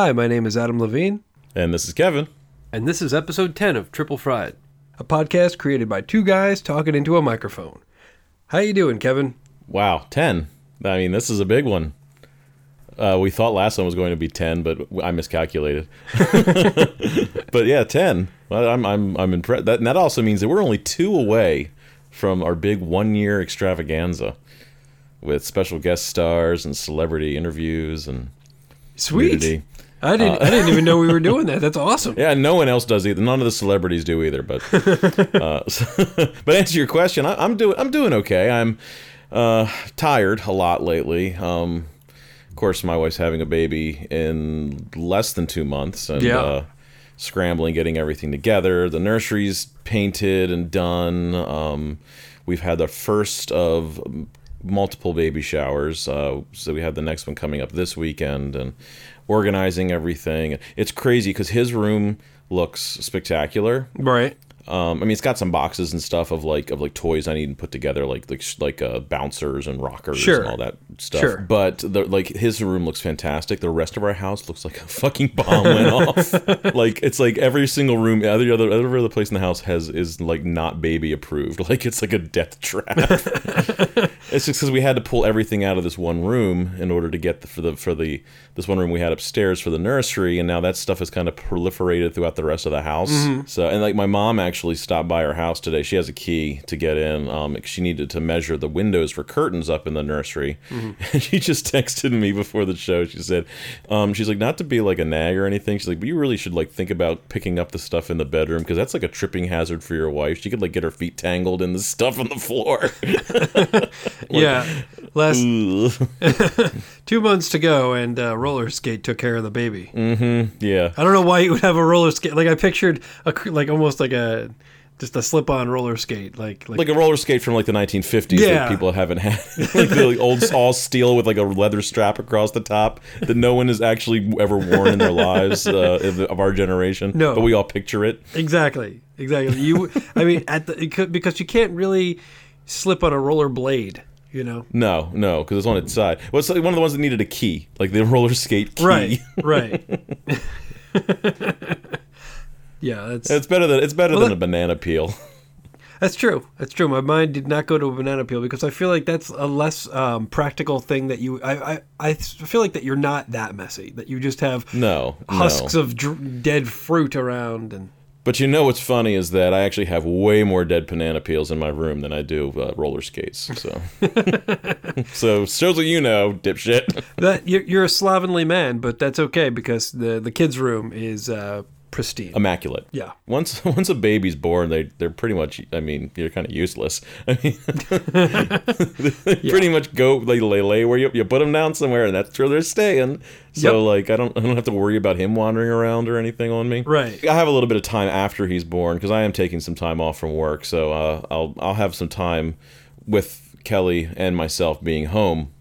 Hi, my name is Adam Levine, And this is Kevin. and this is episode 10 of Triple Fried, a podcast created by two guys talking into a microphone. How you doing, Kevin? Wow, 10. I mean, this is a big one. Uh, we thought last one was going to be 10, but I miscalculated. but yeah, 10. Well, I'm, I'm, I'm impressed. That, that also means that we're only two away from our big one year extravaganza with special guest stars and celebrity interviews and Sweet. nudity. I didn't. I didn't even know we were doing that. That's awesome. Yeah, no one else does either. None of the celebrities do either. But uh, but answer your question, I, I'm doing I'm doing okay. I'm uh, tired a lot lately. Um, of course, my wife's having a baby in less than two months, and Yeah. uh, scrambling getting everything together. The nursery's painted and done. Um, we've had the first of multiple baby showers. Uh, so we have the next one coming up this weekend and organizing everything. It's crazy because his room looks spectacular. Right. Um, I mean, it's got some boxes and stuff of like of like toys I need to put together, like like like uh, bouncers and rockers Sure. and all that stuff. Sure. But the, like his room looks fantastic. The rest of our house looks like a fucking bomb went off. Like it's like every single room, every other every other place in the house has is like not baby approved. Like it's like a death trap. it's just because we had to pull everything out of this one room in order to get the, for the for the this one room we had upstairs for the nursery, and now that stuff has kind of proliferated throughout the rest of the house. So and like my mom actually stopped by our house today. She has a key to get in. Um, she needed to measure the windows for curtains up in the nursery, and she just texted me before the show. She said, um, "She's like not to be like a nag or anything. She's like, but you really should like think about picking up the stuff in the bedroom because that's like a tripping hazard for your wife. She could like get her feet tangled in the stuff on the floor." yeah. Last two months to go, and uh, roller skate took care of the baby. Mm-hmm. Yeah. I don't know why you would have a roller skate. Like I pictured a like almost like a just a slip-on roller skate. Like like, like a roller skate from like the 1950s Yeah. that people haven't had like the like, old all steel with like a leather strap across the top that no one has actually ever worn in their lives uh, of, of our generation No. but we all picture it exactly exactly. You I mean at the could, because you can't really slip on a roller blade. You know. no no because it's on its side well it's like one of the ones that needed a key like the roller skate key Right. Right. yeah, that's it's better than it's better Well, than that- a banana peel That's true. That's true. My mind did not go to a banana peel because I feel like that's a less um, practical thing that you. I, I I feel like that you're not that messy. That you just have no husks no. of dr- dead fruit around and. But you know what's funny is that I actually have way more dead banana peels in my room than I do uh, roller skates so. So shows what you know dipshit. That you're, you're a slovenly man, but that's okay because the the kids' room is uh, pristine. immaculate yeah. Once once a baby's born, they they're pretty much. I mean, you're kind of useless. I mean, they pretty much go they lay, lay where you you put them down somewhere, and that's where they're staying. So Yep. like, I don't I don't have to worry about him wandering around or anything on me. Right. I have a little bit of time after he's born because I am taking some time off from work. So uh, I'll I'll have some time with Kelly and myself being home.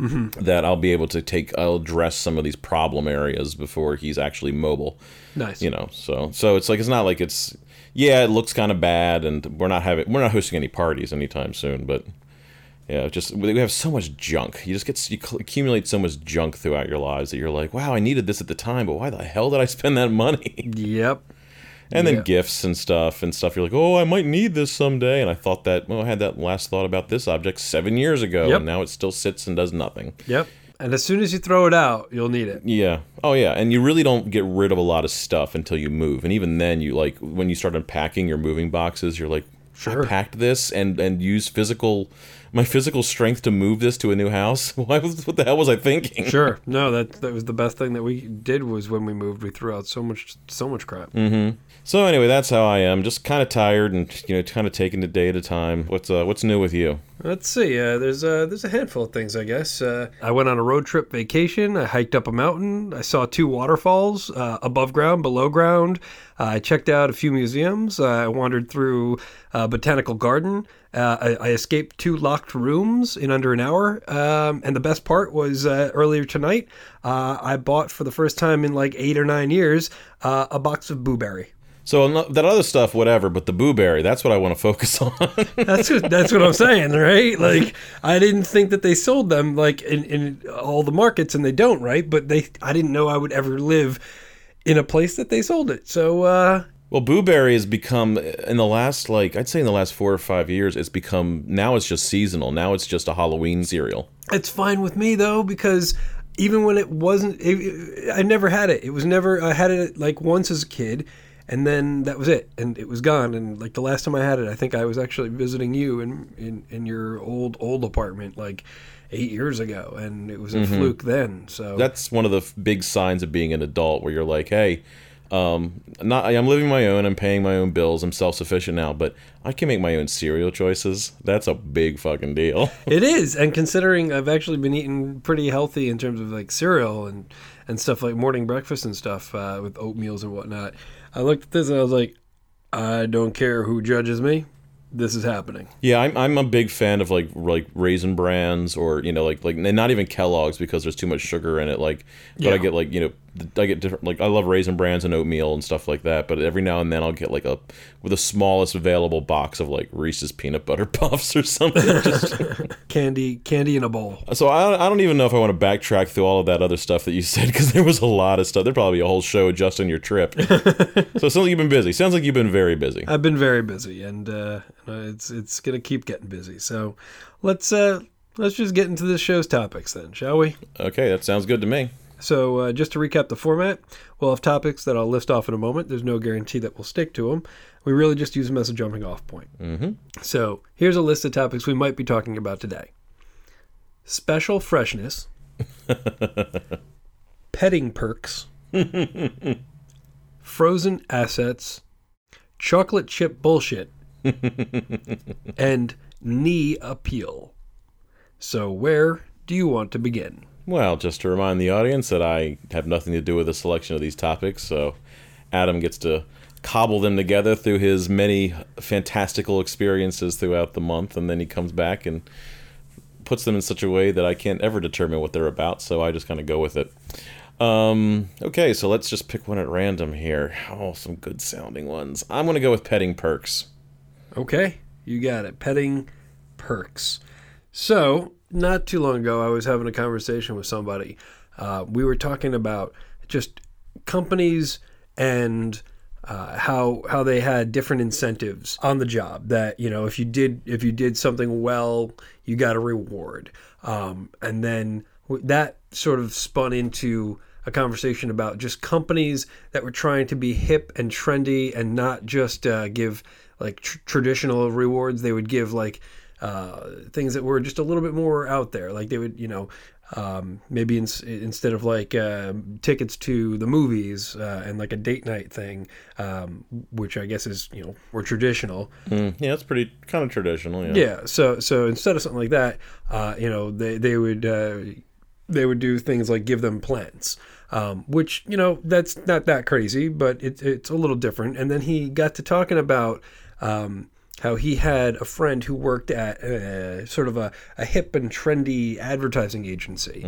Mm-hmm. That I'll be able to take, I'll address some of these problem areas before he's actually mobile Nice. you know so so it's like it's not like it's yeah it looks kind of bad and we're not having we're not hosting any parties anytime soon but yeah just we have so much junk you just get you accumulate so much junk throughout your lives that you're like wow i needed this at the time but why the hell did i spend that money Yep. And then Yeah. gifts and stuff and stuff you're like oh i might need this someday and i thought that well i had that last thought about this object seven years ago Yep. and now it still sits and does nothing Yep. And as soon as you throw it out, you'll need it. Yeah. Oh yeah. And you really don't get rid of a lot of stuff until you move. And even then you like when you start unpacking your moving boxes, you're like, Sure. I packed this and and use physical my physical strength to move this to a new house. Why was what the hell was I thinking? Sure. No, that that was the best thing that we did was when we moved. We threw out so much so much crap. Mm-hmm. So anyway, that's how I am. Just kind of tired and you know, kind of taking it day at a time. What's uh what's new with you? Let's see. Uh, there's uh, there's a handful of things, I guess. Uh, I went on a road trip vacation. I hiked up a mountain. I saw two waterfalls, uh, above ground, below ground. I checked out a few museums. I wandered through a botanical garden. I, I escaped two locked rooms in under an hour. Um, and the best part was earlier tonight, I bought for the first time in like eight or nine years a box of Boo Berry. So that other stuff, whatever, but the Boo Berry, that's what I want to focus on. That's what, that's what I'm saying, right? Like I didn't think that they sold them like in, in all the markets, and they don't, right? But they, I didn't know I would ever live in a place that they sold it. So uh, well, Boo Berry has become in the last like I'd say in the last four or five years, it's become now it's just seasonal. Now it's just a Halloween cereal. it's fine with me though because even when it wasn't, it, I never had it. It was never. I had it like once as a kid. And then that was it, and it was gone. And like the last time I had it, I think I was actually visiting you in in, in your old old apartment, like eight years ago, and it was a fluke then. So That's one of the f- big signs of being an adult, where you're like, hey. Um, not I'm living my own. I'm paying my own bills. I'm self sufficient now, but I can make my own cereal choices. That's a big fucking deal. It is, and considering I've actually been eating pretty healthy in terms of like cereal and and stuff like morning breakfast and stuff uh, with oatmeals and whatnot, I looked at this and I was like, I don't care who judges me, this is happening. Yeah, I'm, I'm a big fan of like like Raisin Brans or you know like like and not even Kellogg's because there's too much sugar in it. Like, but I get like you know I get different like I love Raisin Brans and oatmeal and stuff like that. But every now and then I'll get like a with the smallest available box of like Reese's peanut butter puffs or something. Just, Candy, candy in a bowl. so I I don't even know if I want to backtrack through all of that other stuff that you said because there was a lot of stuff. There'd probably be a whole show just on your trip. so it sounds like you've been busy. Sounds like you've been very busy. I've been very busy, and uh, it's it's gonna keep getting busy. So let's uh, let's just get into this show's topics then, shall we? Okay, that sounds good to me. So, uh, just to recap the format, we'll have topics that I'll list off in a moment. There's no guarantee that we'll stick to them. We really just use them as a jumping off point. Mm-hmm. So, here's a list of topics we might be talking about today special freshness, petting perks, frozen assets, chocolate chip bullshit, and knee appeal. So, where do you want to begin? Well, just to remind the audience that I have nothing to do with the selection of these topics, so Adam gets to cobble them together through his many fantastical experiences throughout the month, and then he comes back and puts them in such a way that I can't ever determine what they're about, so I just kind of go with it. Um, okay, so let's just pick one at random here. Oh, some good sounding ones. I'm going to go with petting perks. Okay, you got it. Petting perks. So, not too long ago, I was having a conversation with somebody. Uh, we were talking about just companies and uh, how how they had different incentives on the job. That you know, if you did if you did something well, you got a reward. Um, and then that sort of spun into a conversation about just companies that were trying to be hip and trendy and not just uh, give like tr- traditional rewards. They would give like uh, things that were just a little bit more out there. Like they would, you know, um, maybe in, instead of like uh, tickets to the movies uh, and like a date night thing, um, which I guess is you know more traditional. Mm, yeah, it's pretty kind of traditional. Yeah. Yeah. So so instead of something like that, uh, you know, they they would uh, they would do things like give them plants. Um, which you know that's not that crazy, but it, it's a little different. And then he got to talking about um, how he had a friend who worked at uh, sort of a, a hip and trendy advertising agency,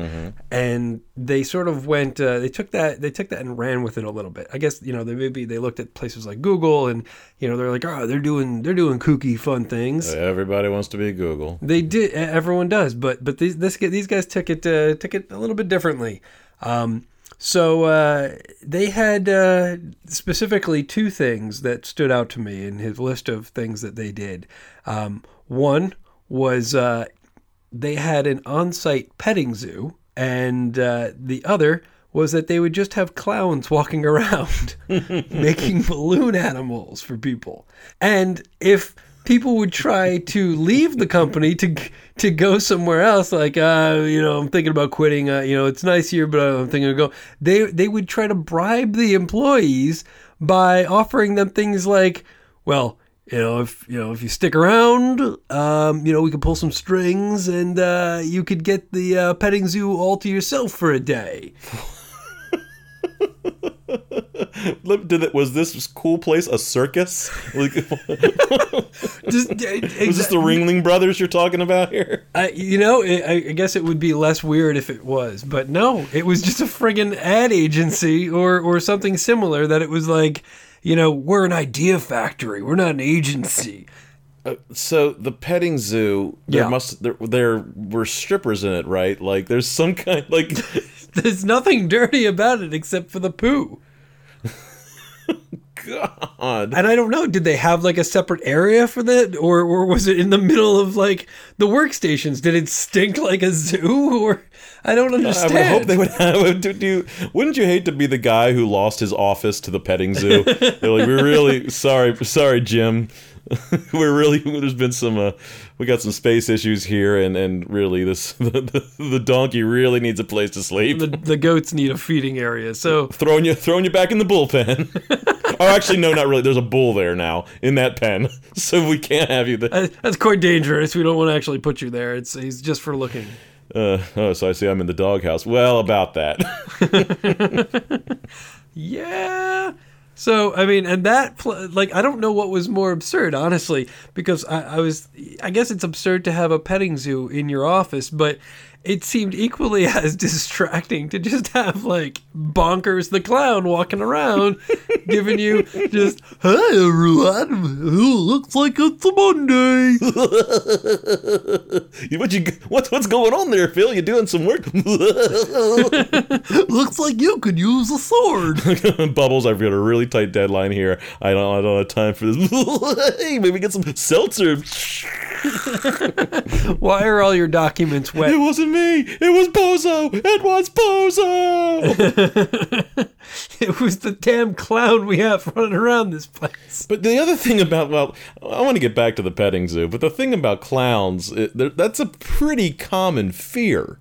and they sort of went. Uh, they took that. They took that and ran with it a little bit. I guess you know they maybe they looked at places like Google, and you know they're like, oh, they're doing they're doing kooky fun things. Everybody wants to be Google. They did. Everyone does, but but these this these guys took it uh, took it a little bit differently. Um, so uh, they had uh, specifically two things that stood out to me in his list of things that they did. Um, one was uh, they had an on-site petting zoo, and uh, the other was that they would just have clowns walking around making balloon animals for people. And if people would try to leave the company to to go somewhere else, like uh, you know, I'm thinking about quitting. Uh, you know, it's nice here, but I'm thinking of go. They they would try to bribe the employees by offering them things like, well. You know, if you know if you stick around, um, you know we could pull some strings, and uh, you could get the uh, petting zoo all to yourself for a day. Did it, was this cool place a circus? Like, Just, is this the Ringling Brothers you're talking about here? I, you know, it, I, I guess it would be less weird if it was, but no, it was just a friggin' ad agency or or something similar. That it was like, you know, we're an idea factory. We're not an agency. Uh, so the petting zoo, there Yeah. must there there were strippers in it, right? Like there's some kind like There's nothing dirty about it except for the poo. God. And I don't know, did they have like a separate area for that? Or, or was it in the middle of like the workstations? Did it stink like a zoo? Or I don't understand. I would hope they would have. Do, do wouldn't you hate to be the guy who lost his office to the petting zoo? They're like, we're really sorry, sorry, Jim. we're really there's been some uh, we got some space issues here, and and really this the, the, the donkey really needs a place to sleep. the, the goats need a feeding area. So throwing you throwing you back in the bullpen. oh, actually, no, not really. There's a bull there now in that pen, so we can't have you there. that's quite dangerous. We don't want to actually put you there. It's he's just for looking. Uh, oh, so I see I'm in the doghouse. Well, about that. Yeah. So I mean, and that like I don't know what was more absurd, honestly, because I, I was I guess it's absurd to have a petting zoo in your office, but it seemed equally as distracting to just have like bonkers the clown walking around, giving you just hi everyone, Ooh, looks like it's a Monday. what you what's what's going on there, Phil? You doing some work? looks like you could use a sword. Bubbles, I've got a really tight deadline here. I don't I don't have time for this. hey, maybe get some seltzer. Why are all your documents wet It wasn't me. It was Bozo. It was Bozo. It was the damn clown we have running around this place. But the other thing about well, I want to get back to the petting zoo. But the thing about clowns, it, that's a pretty common fear.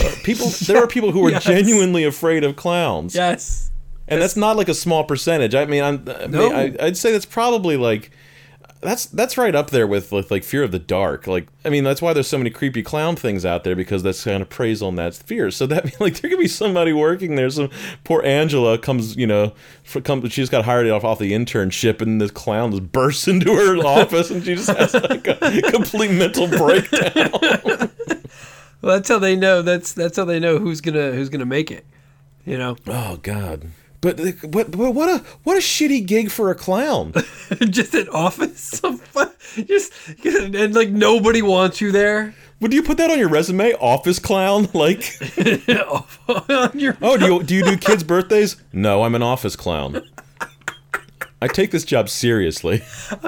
Uh, people, there are people who are Yes. genuinely afraid of clowns, Yes. and that's not like a small percentage. I mean, I'm, I mean, No. I, I'd say that's probably like. That's that's right up there with, with like fear of the dark. Like I mean, that's why there's so many creepy clown things out there because that's kind of preys on that fear. So that like there could be somebody working there. Some poor Angela comes, you know, for, come, she just got hired off off the internship, and this clown just bursts into her office, and she just has like a complete mental breakdown. Well, that's how they know. That's that's how they know who's gonna who's gonna make it. You know, Oh God. But like, what, what a what a shitty gig for a clown. just an office. just and like nobody wants you there. Would you put that on your resume? Office clown? Like On your- Oh, do you do you do kids' birthdays? No, I'm an office clown. I take this job seriously.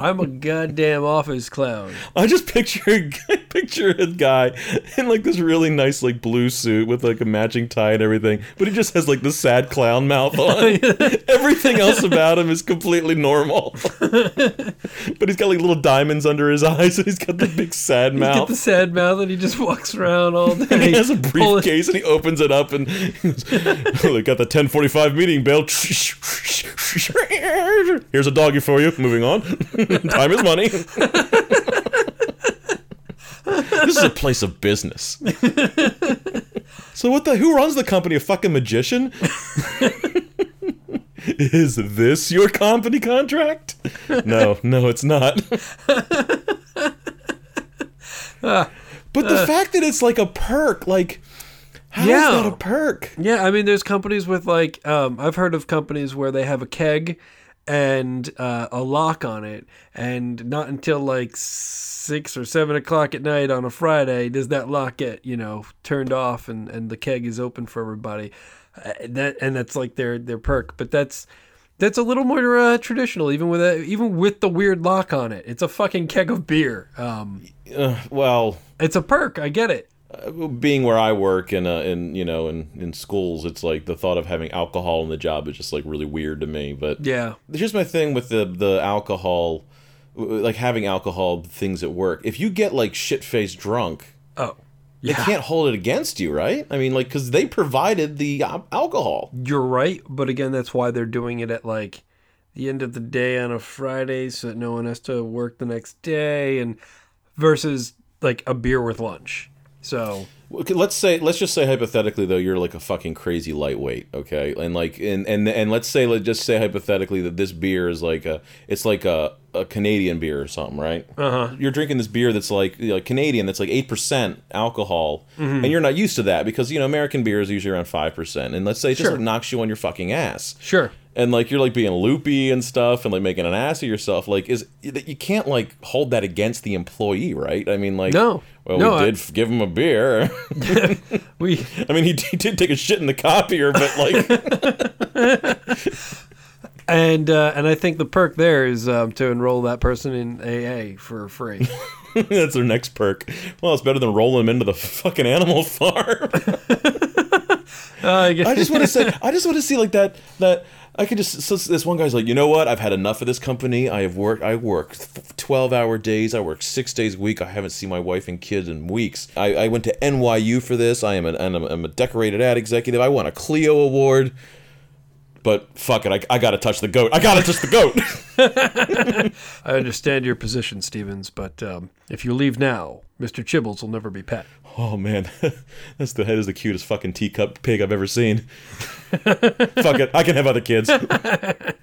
I'm a goddamn office clown. I just picture picture a guy in like this really nice like blue suit with like a matching tie and everything, but he just has like the sad clown mouth on. Everything else about him is completely normal. but he's got like little diamonds under his eyes and he's got the big sad mouth. the sad mouth, and he just walks around all day. and he has a briefcase and he opens it up and oh, they got the 1045 meeting bell. Here's a doggy for you. Moving on. Time is money. this is a place of business. so what the who runs the company? A fucking magician? is this your company contract? No, no, it's not. But the fact that it's like a perk, like, how is Yeah. that a perk? Yeah, I mean, there's companies with like, um, I've heard of companies where they have a keg and uh, a lock on it, and not until like six or seven o'clock at night on a Friday does that lock get you know turned off, and, and the keg is open for everybody. Uh, that and that's like their their perk, but that's. That's a little more uh, traditional, even with a, even with the weird lock on it. It's a fucking keg of beer. Um, Uh, well, it's a perk. I get it. Being where I work in, uh, in you know, in, in schools, it's like the thought of having alcohol in the job is just like really weird to me. But Yeah. here's my thing with the the alcohol, like having alcohol things at work. If you get like shit faced drunk, Oh. they can't hold it against you, right? I mean, like because they provided the al- alcohol. You're right, but again, that's why they're doing it at like the end of the day on a Friday, so that no one has to work the next day, and versus like a beer with lunch. So let's say let's just say hypothetically though you're like a fucking crazy lightweight okay? And like and and and let's say let's just say hypothetically that this beer is like a it's like a, a canadian beer or something right? Uh-huh. You're drinking this beer that's like like canadian that's like 8% alcohol Mm-hmm. and you're not used to that because you know american beer is usually around 5% and let's say it just like, knocks you on your fucking ass. Sure, and like you're like being loopy and stuff and like making an ass of yourself like is that you can't like hold that against the employee right? I mean like No. well No, we did give him a beer. We i mean he, he did take a shit in the copier but like and uh, and I think the perk there is um, to enroll that person in AA for free. that's their next perk well it's better than rolling them into the fucking animal farm Uh, I I just want to say, I just want to see like that. That I could just. So this one guy's like, you know what? I've had enough of this company. I have worked. I work twelve hour days. I work six days a week. I haven't seen my wife and kids in weeks. I, I went to NYU for this. I am an I'm, I'm a decorated ad executive. I won a Clio award. But fuck it, I, I gotta touch the goat. I gotta touch the goat. I understand your position, Stevens, but um, if you leave now, Mr. Chibbles will never be pet. Oh man, that's the head is the cutest fucking teacup pig I've ever seen. Fuck it, I can have other kids.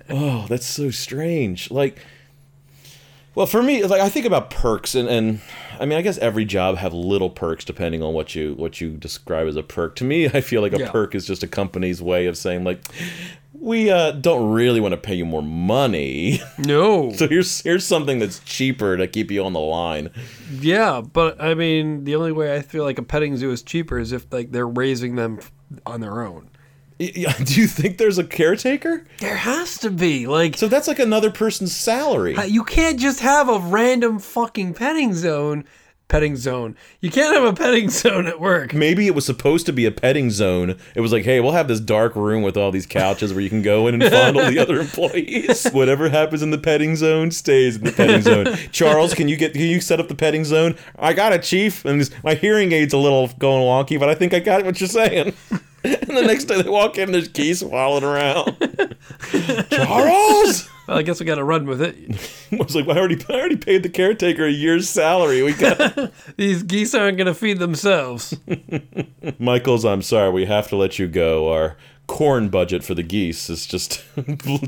oh, that's so strange. Like, well, for me, like I think about perks, and and I mean, I guess every job have little perks depending on what you what you describe as a perk. To me, I feel like a Yeah. perk is just a company's way of saying like. We uh, don't really want to pay you more money, No. so here's here's something that's cheaper to keep you on the line. yeah, but I mean, the only way I feel like a petting zoo is cheaper is if like they're raising them on their own. Y- y- Do you think there's a caretaker? There has to be like So that's like another person's salary. you can't just have a random fucking petting zone. Petting zone. You can't have a petting zone at work. Maybe it was supposed to be a petting zone. It was like, hey, we'll have this dark room with all these couches where you can go in and fondle the other employees. Whatever happens in the petting zone stays in the petting zone. Charles, can you get can you set up the petting zone? I got it, chief. And my hearing aid's a little going wonky, but I think I got what you're saying. And the next day they walk in, there's geese swallowing around. Charles. Well, I guess we got to run with it. I was like, I already, I already paid the caretaker a year's salary. We got These geese aren't going to feed themselves. Michaels, I'm sorry, we have to let you go. Our corn budget for the geese is just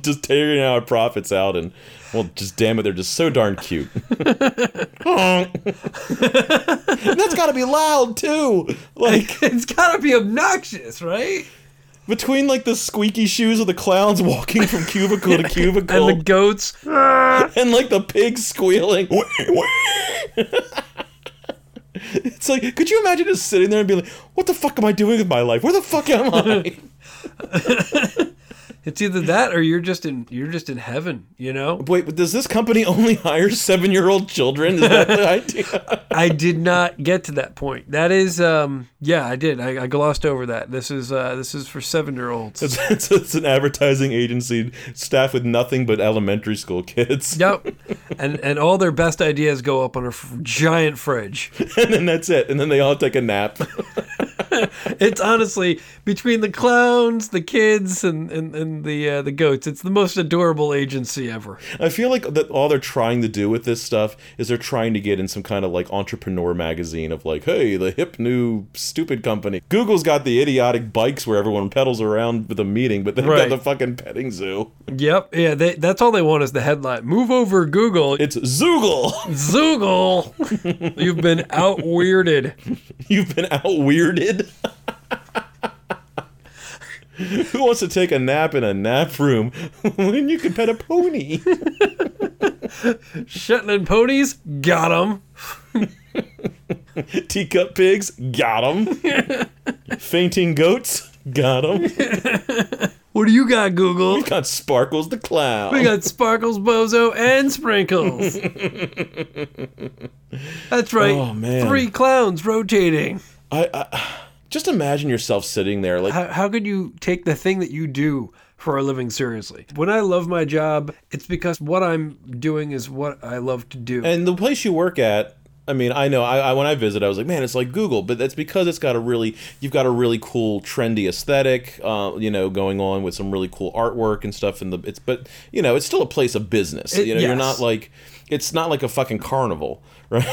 just tearing our profits out, and well, just damn it, they're just so darn cute. That's got to be loud too. Like it's got to be obnoxious, right? Between like the squeaky shoes of the clowns walking from cubicle to cubicle, And the goats. Ah. and like the pigs squealing. it's like, could you imagine just sitting there and being like, "What the fuck am I doing with my life? Where the fuck am I?" It's either that or you're just in you're just in heaven, you know? Wait, but does this company only hire seven-year-old children? Is that the idea? I did not get to that point. That is um yeah, I did. I, I glossed over that. This is uh this is for 7-year-olds. It's, it's, it's an advertising agency staffed with nothing but elementary school kids, Yep. And and all their best ideas go up on a f- giant fridge. and then that's it. And then they all take a nap. It's honestly between the clowns, the kids and and, and the uh, the goats. It's the most adorable agency ever. I feel like that all they're trying to do with this stuff is they're trying to get in some kind of like entrepreneur magazine of like, hey, the hip new stupid company. Google's got the idiotic bikes where everyone pedals around with a meeting, but they've Right. got the fucking petting zoo. Yep. Yeah, they, that's all they want is the headline. Move over Google. It's Zoogle. Zoogle. You've been out weirded. You've been out weirded. Who wants to take a nap in a nap room when you can pet a pony? Shetland ponies, got 'em. Teacup pigs, got 'em. Fainting goats, got 'em. What do you got, Google? We got Sparkles the clown. We got Sparkles, Bozo, and Sprinkles. That's right. Oh, man. Three clowns rotating. I, I just imagine yourself sitting there like How, how could you take the thing that you do for a living seriously? When I love my job, it's because what I'm doing is what I love to do. and the place you work at I mean, I know. I, I when I visit, I was like, man, it's like Google, but that's because it's got a really, you've got a really cool, trendy aesthetic, uh, you know, going on with some really cool artwork and stuff. In the, it's, but you know, it's still a place of business. It- you know, you're not like, it's not like a fucking carnival, right?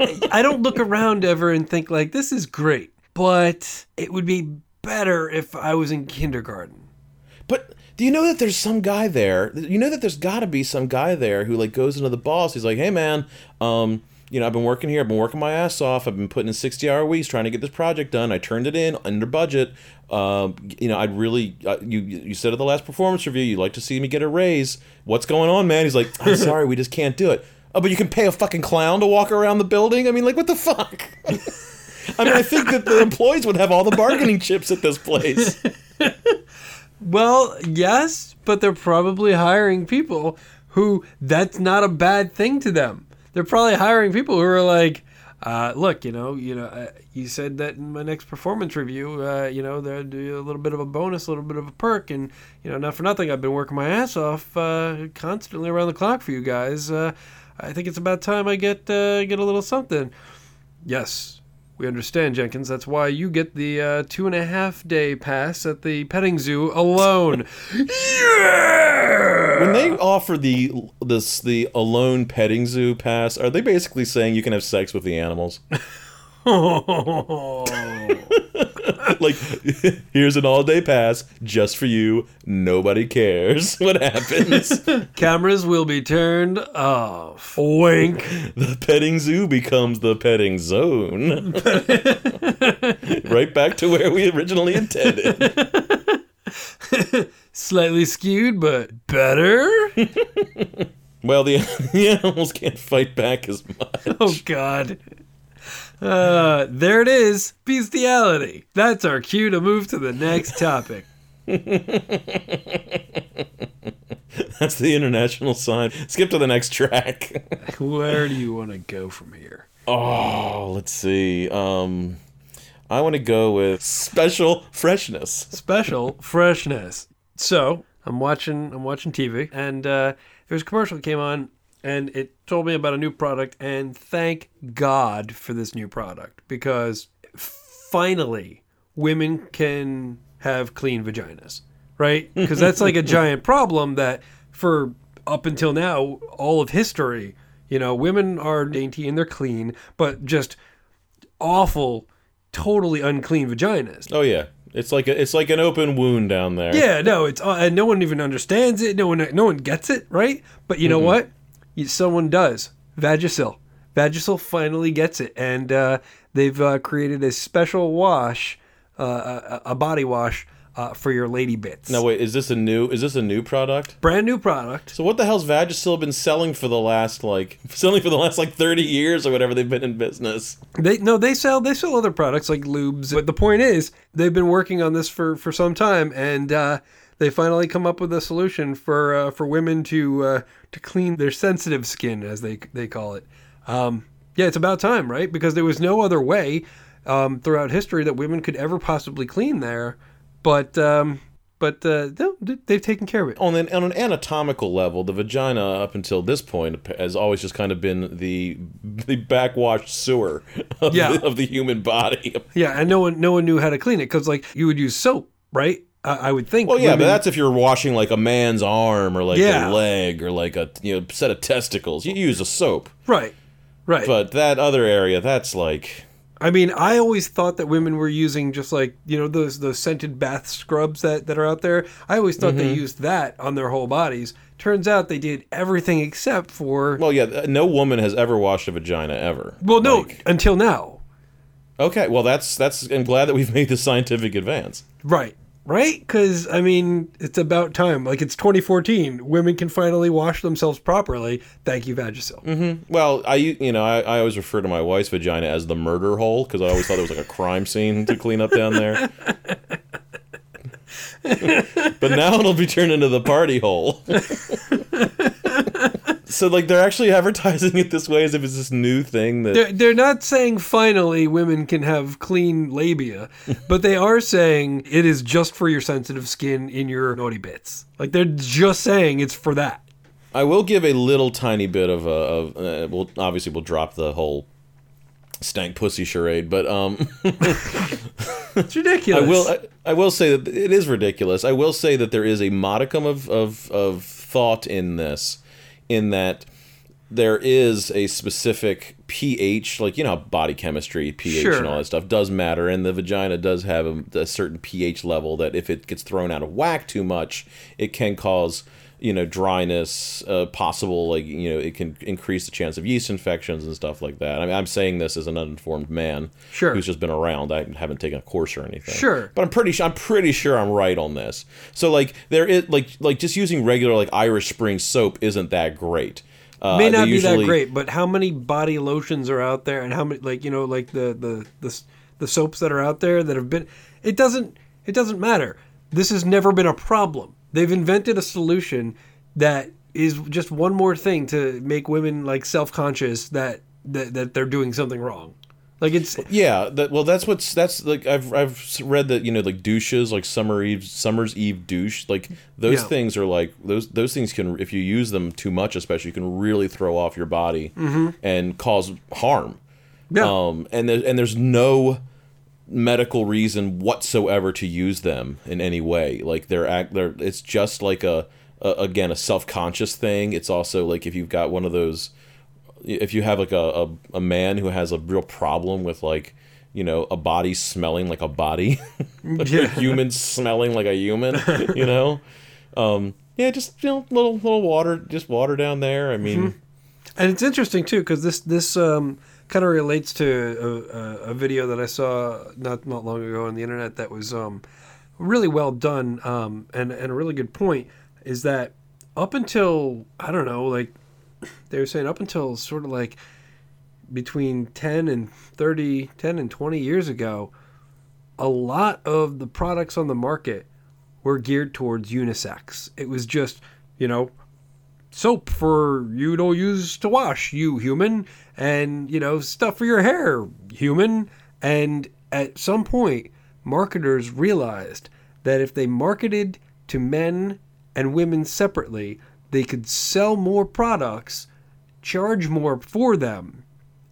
I don't look around ever and think like this is great, but it would be better if I was in kindergarten. But do you know that there's some guy there? You know that there's got to be some guy there who like goes into the boss. He's like, "Hey man, um, you know, I've been working here. I've been working my ass off. I've been putting in 60 hour weeks trying to get this project done. I turned it in under budget. Um, you know, I'd really, uh, you, you said at the last performance review, you'd like to see me get a raise. What's going on, man? He's like, I'm sorry, we just can't do it. Oh, but you can pay a fucking clown to walk around the building? I mean, like, what the fuck? I mean, I think that the employees would have all the bargaining chips at this place. Well, yes, but they're probably hiring people who that's not a bad thing to them. They're probably hiring people who are like, uh, look, you know, you know, uh, you said that in my next performance review, uh, you know, there'd be a little bit of a bonus, a little bit of a perk, and you know, not for nothing, I've been working my ass off uh, constantly around the clock for you guys. Uh, I think it's about time I get uh, get a little something. Yes, we understand, Jenkins. That's why you get the uh, two and a half day pass at the petting zoo alone. yeah! When they offer the this the alone petting zoo pass, are they basically saying you can have sex with the animals? like, here's an all day pass just for you. Nobody cares what happens. Cameras will be turned off. Wink. the petting zoo becomes the petting zone. right back to where we originally intended. Slightly skewed, but better. Well, the, the animals can't fight back as oh, much. Oh, God. Uh, there it is. Bestiality. That's our cue to move to the next topic. That's the international sign. Skip to the next track. Where do you want to go from here? oh, let's see. Um, I want to go with special freshness. Special freshness. So I'm watching. I'm watching TV, and uh, there's a commercial that came on, and it told me about a new product. And thank God for this new product because finally women can have clean vaginas, right? Because that's like a giant problem that for up until now, all of history, you know, women are dainty and they're clean, but just awful, totally unclean vaginas. Oh yeah, it's like a, it's like an open wound down there. Yeah, no, it's uh, and no one even understands it. No one, no one gets it, right? But you know what? Someone does. Vagisil, Vagisil finally gets it, and uh, they've uh, created a special wash, uh, a, a body wash uh, for your lady bits. Now wait, is this a new is this a new product? brand new product. So what the hell's Vagisil been selling for the last like selling for the last like thirty years or whatever they've been in business? They no, they sell they sell other products like lubes. But the point is, they've been working on this for for some time, and uh, they finally come up with a solution for uh, for women to uh, to clean their sensitive skin, as they they call it. Um, yeah, it's about time, right? Because there was no other way um, throughout history that women could ever possibly clean there. But um, but uh, they've taken care of it. On an, on an anatomical level, the vagina up until this point has always just kind of been the the backwashed sewer of, Yeah. the, of the human body. Yeah, and no one no one knew how to clean it because like you would use soap, right? I, would think. Well, yeah, but that's if you're washing like a man's arm or like Yeah. a leg or like a you know set of testicles. You use a soap, right, right. but that other area, that's like I mean, I always thought that women were using just like you know those those scented bath scrubs that that are out there. I always thought Mm-hmm. they used that on their whole bodies. Turns out they did everything except for well, yeah. No woman has ever washed a vagina ever. well, no, Like, until now, okay, well that's that's. I'm glad that we've made the scientific advance. right, right? Because I mean, it's about time. Like it's 2014, women can finally wash themselves properly. Thank you, Vagisil. Mm-hmm. Well, I you know I, I always refer to my wife's vagina as the murder hole because I always thought it was like a crime scene to clean up down there. but now it'll be turned into the party hole. so like they're actually advertising it this way as if it's this new thing that They're, they're not saying finally women can have clean labia, but they are saying it is just for your sensitive skin in your naughty bits. Like they're just saying it's for that. I will give a little tiny bit of a of uh, we'll obviously we'll drop the whole stank pussy charade, but um It's ridiculous. I will. I, I will say that it is ridiculous. I will say that there is a modicum of, of, of thought in this, in that there is a specific pH, like you know, body chemistry, pH, Sure. and all that stuff does matter, and the vagina does have a, a certain pH level that if it gets thrown out of whack too much, it can cause you know dryness uh, possible like you know it can increase the chance of yeast infections and stuff like that i mean i'm saying this as an uninformed man Sure. who's just been around i haven't taken a course or anything Sure. but i'm pretty sure i'm pretty sure i'm right on this so like there is like like just using regular like irish spring soap isn't that great uh, May not be that great, but how many body lotions are out there, and how many like you know like the the the the soaps that are out there that have been? It doesn't it doesn't matter. This has never been a problem. They've invented a solution that is just one more thing to make women like self conscious that, that that they're doing something wrong. Like it's Yeah, that, well, that's what's that's like I've I've read that you know like douches like summer eve summer's eve douche like those Yeah. things are like those those things can if you use them too much especially you can really throw off your body and cause harm. yeah. Um, and there, and there's no medical reason whatsoever to use them in any way. Like they're act they're it's just like a, a again a self conscious thing. It's also like if you've got one of those if you have like a, a, a man who has a real problem with like you know a body smelling like a body like a human smelling like a human you know um yeah just you know little little water just water down there i mean And it's interesting too because this this um, kind of relates to a, a, video that I saw not not long ago on the internet that was um, really well done um, and and a really good point is that up until I don't know like they were saying up until sort of like between 10 and 30 10 and 20 years ago a lot of the products on the market were geared towards unisex. It was just you know soap for you to use to wash, you human, and you know stuff for your hair, human. And at some point, marketers realized that if they marketed to men and women separately, they could sell more products, charge more for them,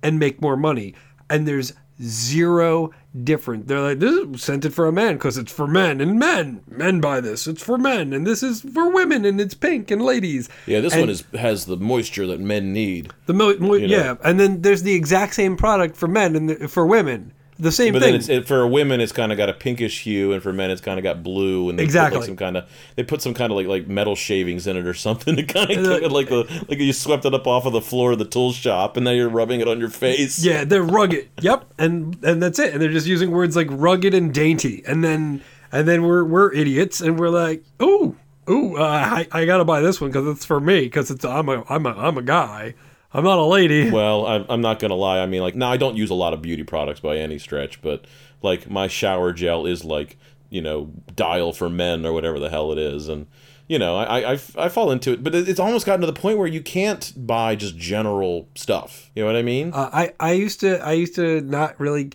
and make more money. And there's zero different. They're like, this is scented for a man because it's for men and men. Men buy this. It's for men, and this is for women, and it's pink and ladies. yeah this And one is has the moisture that men need the mo- mo- you know. yeah, and then there's the exact same product for men and the, for women. The same But thing. then it's, it, for women, it's kind of got a pinkish hue, and for men, it's kind of got blue, and they Exactly. put like some kind of they put some kind of like like metal shavings in it or something to kind of Uh, like the like you swept it up off of the floor of the tool shop, and now you're rubbing it on your face. yeah, they're rugged. yep, and and that's it. And they're just using words like rugged and dainty. And then and then we're we're idiots, and we're like, ooh, ooh, uh, I I gotta buy this one because it's for me because it's I'm a I'm a I'm a guy. I'm not a lady. Well, I'm, I'm not gonna lie. I mean, like, now I don't use a lot of beauty products by any stretch, but like my shower gel is like you know dial for men or whatever the hell it is, and you know I I, I fall into it, but it's almost gotten to the point where you can't buy just general stuff. You know what I mean? Uh, I I used to I used to not really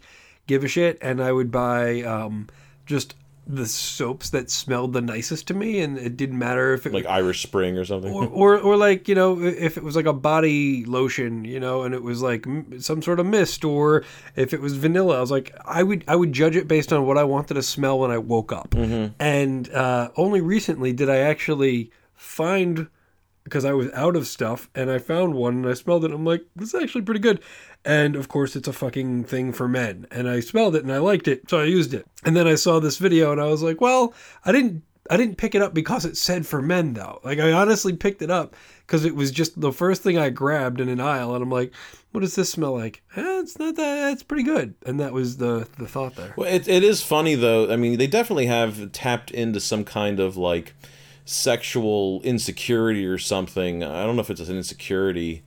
give a shit, and I would buy um, just the soaps that smelled the nicest to me, and it didn't matter if it like Irish Spring or something. or, or or like you know if it was like a body lotion you know and it was like m- some sort of mist or if it was vanilla i was like i would i would judge it based on what i wanted to smell when i woke up and uh, only recently did i actually find because i was out of stuff and i found one and i smelled it and i'm like this is actually pretty good and of course it's a fucking thing for men and i smelled it and i liked it so i used it and then i saw this video and i was like well i didn't I didn't pick it up because it said for men though. Like I honestly picked it up because it was just the first thing I grabbed in an aisle, and I'm like, "What does this smell like?" Eh, it's not that. It's pretty good, and that was the the thought there. Well, it, it is funny though. I mean, they definitely have tapped into some kind of like sexual insecurity or something. I don't know if it's an insecurity,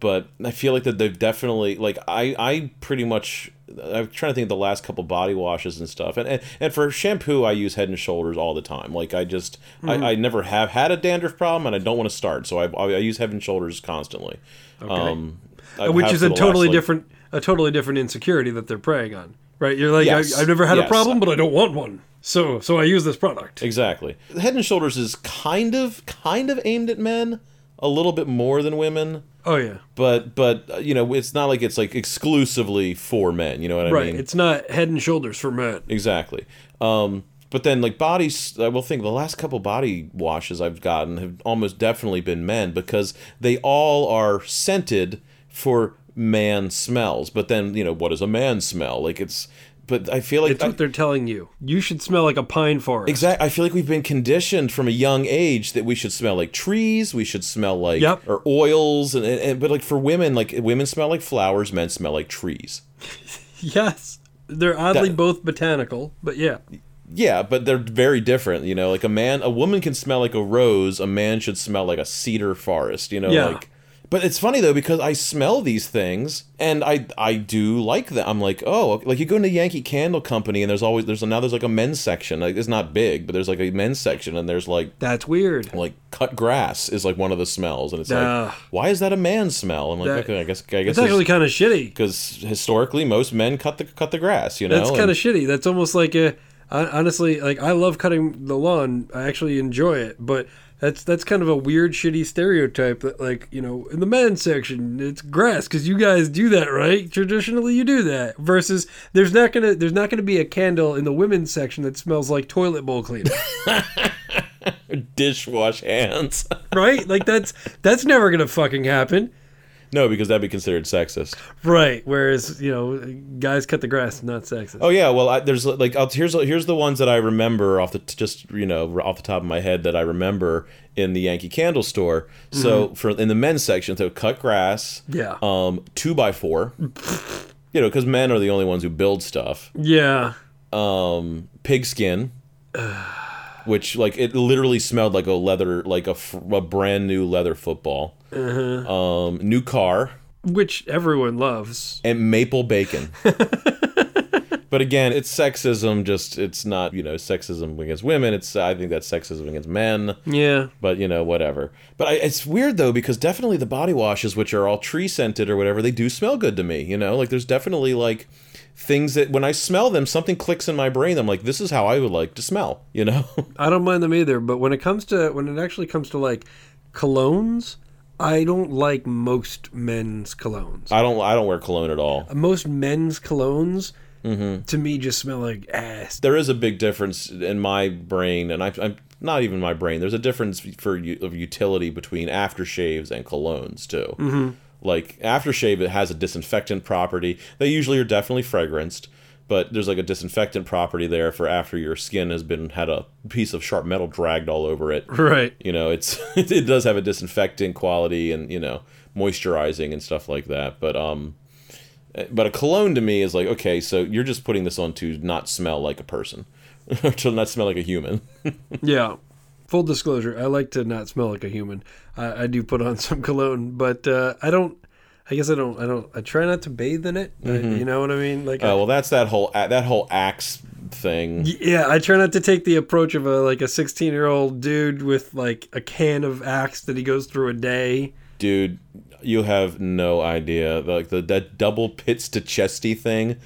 but I feel like that they've definitely like I I pretty much I'm trying to think of the last couple body washes and stuff. And and, and for shampoo, I use Head and Shoulders all the time. Like I just I, I never have had a dandruff problem, and I don't want to start, so I I use Head and Shoulders constantly. Um, I Which is a the last, totally like- different a totally different insecurity that they're preying on, right? You're like, Yes. I, I've never had a problem, but I don't want one, so so I use this product. Exactly. Head and Shoulders is kind of kind of aimed at men a little bit more than women, Oh yeah, but but uh, you know it's not like it's like exclusively for men. You know what I right. mean? Right. It's not Head and Shoulders for men. Exactly. Um, but then like bodies, I will think the last couple body washes I've gotten have almost definitely been men because they all are scented for man smells. But then you know what does a man smell? Like it's but I feel like It's what they're telling you. You should smell like a pine forest. Exactly. I feel like we've been conditioned from a young age that we should smell like trees. We should smell like Yep. or oils, and, and, and- but like for women, like women smell like flowers, men smell like trees. Yes. They're oddly That- both botanical, but yeah. Yeah, but they're very different. You know, like a man, a woman can smell like a rose. A man should smell like a cedar forest. You know, Yeah. like. But it's funny though because I smell these things and I I do like them. I'm like, oh, like you go into Yankee Candle Company and there's always there's now there's like a men's section. Like it's not big, but there's like a men's section and there's like That's weird. like cut grass is like one of the smells and it's Ah. like why is that a man smell i'm like That- okay i guess i guess It's actually kind of shitty. because historically most men cut the cut the grass you know That's kind of shitty. That's almost like a honestly like I love cutting the lawn. I actually enjoy it, but that's that's kind of a weird shitty stereotype that like, you know, in the men's section it's grass cuz you guys do that, right? Traditionally you do that. Versus there's not going to there's not to be a candle in the women's section that smells like toilet bowl cleaner. dishwash hands right? Like that's that's never going to fucking happen. No because that'd be considered sexist Right. Whereas, you know, guys cut the grass, not sexist. oh yeah well I, there's like I'll, here's here's the ones that i remember off the just you know off the top of my head that i remember in the yankee candle store so for in the men's section so cut grass Yeah. um two by four you know because men are the only ones who build stuff yeah. um pigskin which like it literally smelled like a leather like a brand new leather football. Um new car. Which everyone loves. and maple bacon. But again it's sexism just it's not you know sexism against women. It's i think that's sexism against men. Yeah. but you know whatever. But I, it's weird though because definitely the body washes which are all tree scented or whatever they do smell good to me you know? Like there's definitely like things that when i smell them something clicks in my brain i'm like this is how i would like to smell you know I don't mind them either, but when it comes to when it actually comes to like colognes, I don't like most men's colognes. i don't i don't wear cologne at all most men's colognes to me just smell like ass. there is a big difference in my brain and I, i'm not even my brain there's a difference for of utility between aftershaves and colognes too mm-hmm. Like aftershave it has a disinfectant property they usually are definitely fragranced but there's like a disinfectant property there for after your skin has been had a piece of sharp metal dragged all over it Right. you know it's it does have a disinfecting quality and you know moisturizing and stuff like that but um but a cologne to me is like okay so you're just putting this on to not smell like a person or to not smell like a human Yeah. Full disclosure, I like to not smell like a human. I, I do put on some cologne, but uh, I don't. I guess I don't. I don't. I try not to bathe in it. I- you know what I mean? Like, I- oh well that's that whole that whole axe thing Yeah, I try not to take the approach of a like a 16 year old dude with like a can of Axe that he goes through a day. dude you have no idea like the that double pits to chesty thing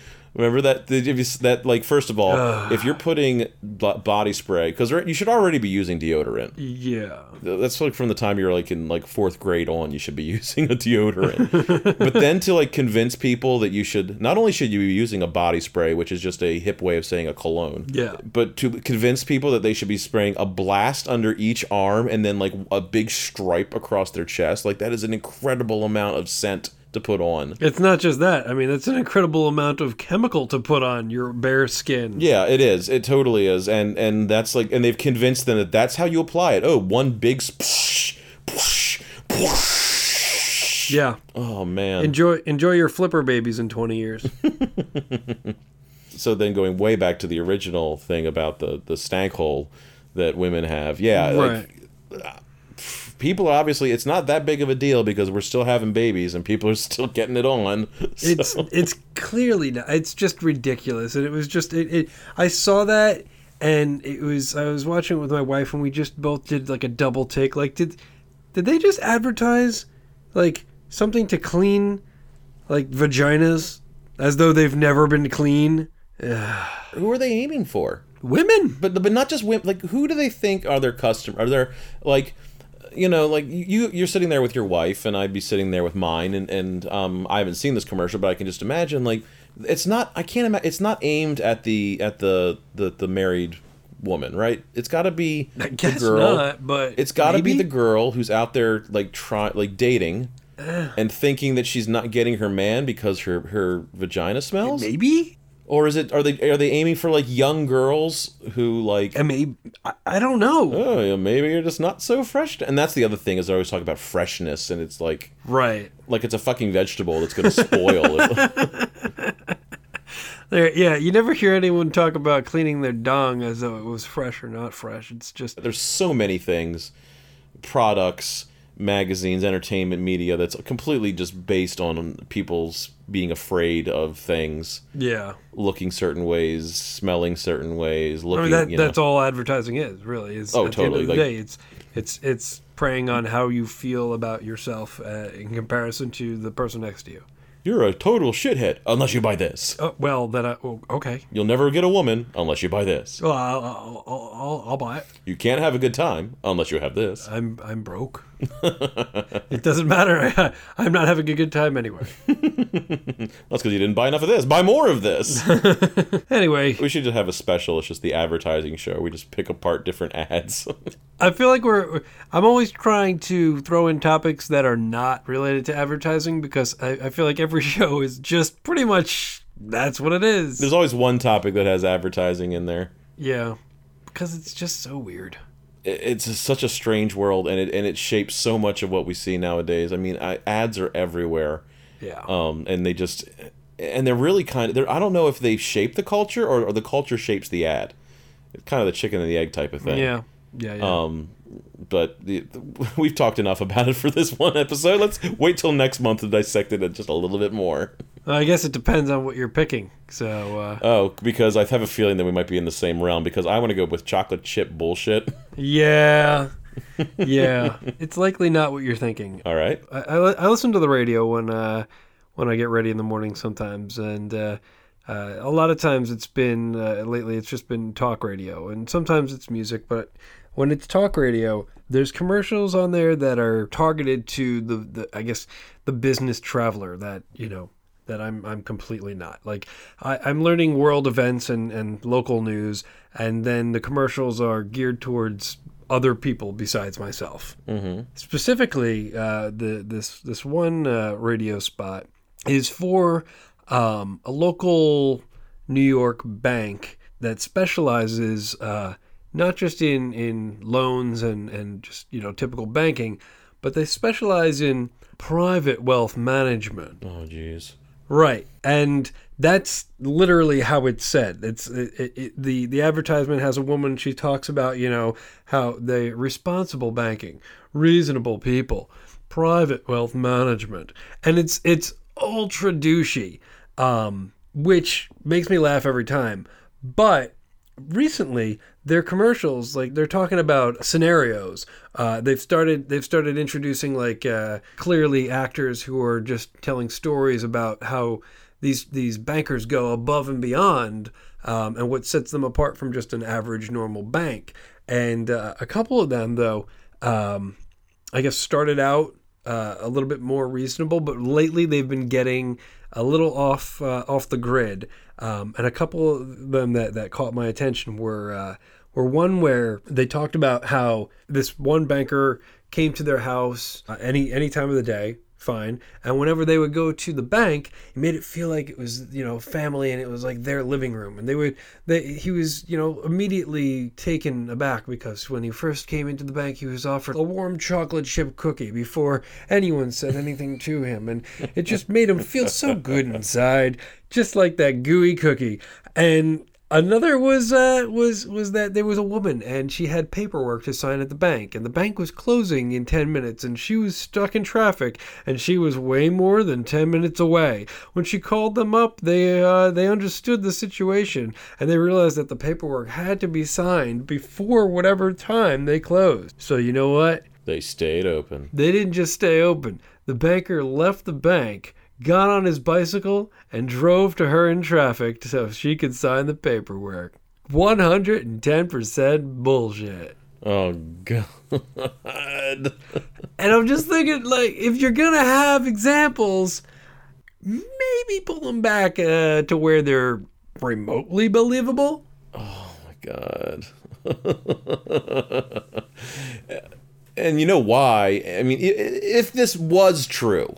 remember that if you that like first of all if you're putting b- body spray because you should already be using deodorant. Yeah, that's like from the time you're like in like fourth grade on you should be using a deodorant. But then to like convince people that you should not only should you be using a body spray which is just a hip way of saying a cologne Yeah. but to convince people that they should be spraying a blast under each arm and then like a big stripe across their chest like that is an incredible amount of scent to put on it's not just that. I mean, it's an incredible amount of chemical to put on your bare skin. Yeah, it is. It totally is. And and that's like and they've convinced them that that's how you apply it. Oh, one big splash, whoosh, whoosh. Yeah. Oh man. Enjoy enjoy your flipper babies in 20 years. so then going way back to the original thing about the the stank hole that women have. Yeah, like people obviously it's not that big of a deal because we're still having babies and people are still getting it on. So- It's it's clearly not. It's just ridiculous, and it was just it, it. I saw that, and it was. I was watching it with my wife, and we just both did like a double take. Like, did did they just advertise like something to clean like vaginas as though they've never been clean? who are they aiming for? Women. but but not just women. Like, who do they think are their customer? Are there like, you know, like you you're sitting there with your wife, and I'd be sitting there with mine, and and um, I haven't seen this commercial, but I can just imagine like it's not. I can't imagine. It's not aimed at the at the the the married woman, right? It's got to be I the girl. not, but It's got to be the girl who's out there like try like dating. and thinking that she's not getting her man because her her vagina smells, maybe. Or is it are they are they aiming for like young girls who like I mean, I, I don't know. oh yeah, maybe you're just not so fresh and that's the other thing is I always talk about freshness and it's like Right. like it's a fucking vegetable that's gonna spoil There, yeah, you never hear anyone talk about cleaning their dung as though it was fresh or not fresh. It's just there's so many things products magazines entertainment media that's completely just based on people's being afraid of things yeah. looking certain ways smelling certain ways I mean, that, you know that's all advertising is really. Is Oh, at the end of the like- day, it's it's it's preying on how you feel about yourself uh, in comparison to the person next to you. you're a total shithead unless you buy this Oh, well, then I okay. you'll never get a woman unless you buy this Well, I'll, I'll, I'll, I'll, I'll buy it. you can't have a good time unless you have this I'm I'm broke. it doesn't matter. I'm not having a good time anyway. that's because you didn't buy enough of this buy more of this Anyway, we should just have a special it's just the advertising show we just pick apart different ads I feel like we're. I'm always trying to throw in topics that are not related to advertising because I, I feel like every show is just pretty much that's what it is. there's always one topic that has advertising in there Yeah, because it's just so weird. It- it's such a strange world and it and it shapes so much of what we see nowadays. I mean, I, ads are everywhere. Yeah. Um and they just and they're really kind of they're I don't know if they shape the culture or, or the culture shapes the ad. It's kind of the chicken and the egg type of thing. yeah. Yeah. Yeah. Um but the, we've talked enough about it for this one episode. Let's wait till next month to dissect it just a little bit more. I guess it depends on what you're picking. So uh, Oh, because I have a feeling that we might be in the same realm because I want to go with chocolate chip bullshit. yeah. Yeah. it's likely not what you're thinking. All right. I, I, I listen to the radio when uh, when I get ready in the morning sometimes, and uh, uh, a lot of times it's been uh, lately it's just been talk radio, and sometimes it's music. But when it's talk radio, there's commercials on there that are targeted to the, the I guess the business traveler that you know that I'm I'm completely not. Like I, I'm learning world events and, and local news, and then the commercials are geared towards other people besides myself. Mm-hmm. Specifically, uh, the this this one uh, radio spot is for um, a local New York bank that specializes uh, not just in in loans and and just you know typical banking, but they specialize in private wealth management. Oh jeez. Right, and that's literally how it's said. It's it, it, the the advertisement has a woman. She talks about you know how they responsible banking, reasonable people, private wealth management, and it's it's ultra douchey, um, which makes me laugh every time. But recently their commercials like they're talking about scenarios. Uh, they've started they've started introducing like uh, clearly actors who are just telling stories about how these these bankers go above and beyond um, and what sets them apart from just an average normal bank. And uh, a couple of them though um, i guess started out uh, a little bit more reasonable but lately they've been getting a little off uh, off the grid. Um, and a couple of them that, that caught my attention were uh, were one where they talked about how this one banker came to their house uh, any any time of the day, fine, and whenever they would go to the bank, it made it feel like it was you know family and it was like their living room, and they would they he was you know immediately taken aback because when he first came into the bank, he was offered a warm chocolate chip cookie before anyone said anything to him, and it just made him feel so good inside just like that gooey cookie. And another was uh, was was that there was a woman and she had paperwork to sign at the bank, and the bank was closing in ten minutes, and she was stuck in traffic, and she was way more than ten minutes away. When she called them up, they uh, they understood the situation, and they realized that the paperwork had to be signed before whatever time they closed. So you know what? They stayed open. They didn't just stay open. The banker left the bank, got on his bicycle, and drove to her in traffic so she could sign the paperwork. 110% bullshit. Oh god. And I'm just thinking, like, if you're going to have examples, maybe pull them back uh, to where they're remotely believable. Oh my god. and you know why? I mean, if this was true,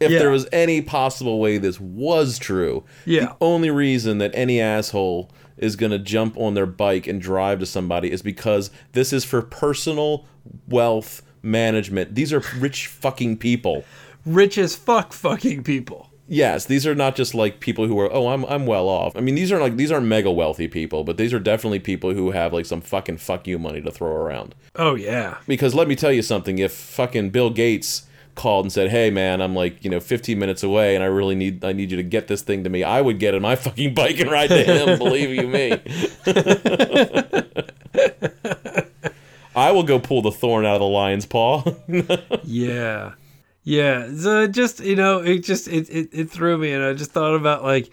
If Yeah. there was any possible way this was true, Yeah. the only reason that any asshole is going to jump on their bike and drive to somebody is because this is for personal wealth management. These are rich fucking people. Rich as fuck fucking people. Yes, these are not just like people who are oh I'm I'm well off. I mean these aren't like these aren't mega wealthy people, but these are definitely people who have like some fucking fuck you money to throw around. Oh yeah. Because let me tell you something, if fucking Bill Gates called and said, "Hey man, I'm like, you know, 15 minutes away and I really need I need you to get this thing to me." I would get on my fucking bike and ride to him, believe you me. I will go pull the thorn out of the lion's paw. Yeah. Yeah. So just, you know, it just it, it, it threw me and I just thought about like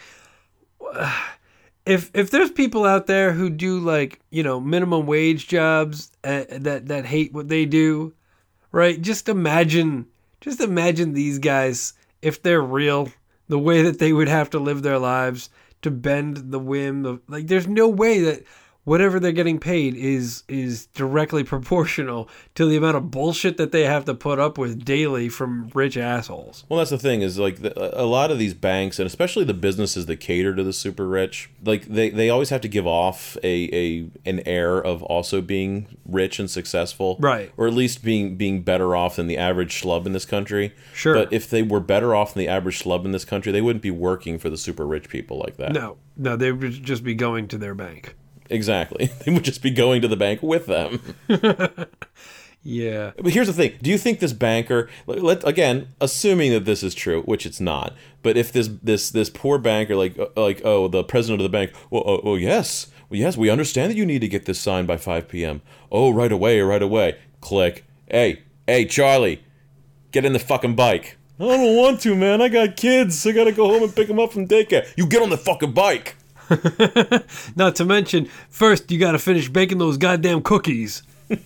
if if there's people out there who do like, you know, minimum wage jobs uh, that that hate what they do, right? Just imagine just imagine these guys if they're real, the way that they would have to live their lives to bend the whim of like there's no way that whatever they're getting paid is is directly proportional to the amount of bullshit that they have to put up with daily from rich assholes. Well, that's the thing is like the, a lot of these banks and especially the businesses that cater to the super rich, like they, they always have to give off a, a an air of also being rich and successful, Right. Or at least being being better off than the average schlub in this country. Sure. But if they were better off than the average schlub in this country, they wouldn't be working for the super rich people like that. No, no, they would just be going to their bank. Exactly. They would just be going to the bank with them. Yeah. But here's the thing: Do you think this banker, let again, assuming that this is true, which it's not, but if this this this poor banker, like uh, like oh, the president of the bank, well, oh, oh yes, well, yes, we understand that you need to get this signed by 5 p.m. Oh, right away, right away. Click. Hey, hey, Charlie, get in the fucking bike. I don't want to, man. I got kids. I gotta go home and pick them up from daycare. You get on the fucking bike. Not to mention, first you got to finish baking those goddamn cookies.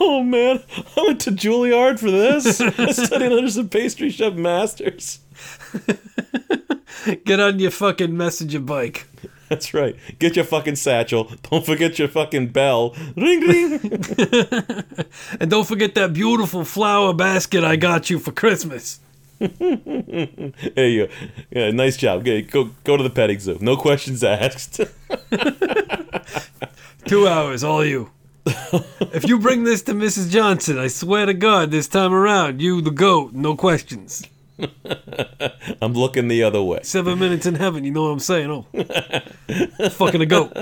Oh man, I went to Juilliard for this. I studied under some pastry chef masters. Get on your fucking messenger bike. That's right. Get your fucking satchel. Don't forget your fucking bell. Ring ring. And don't forget that beautiful flower basket I got you for Christmas. There you go. Yeah, nice job. Go go to the petting zoo. No questions asked. Two hours, all you. if you bring this to Mrs. Johnson, I swear to God, this time around, you the goat, no questions. I'm looking the other way. Seven minutes in heaven, you know what I'm saying? Oh, fucking a goat.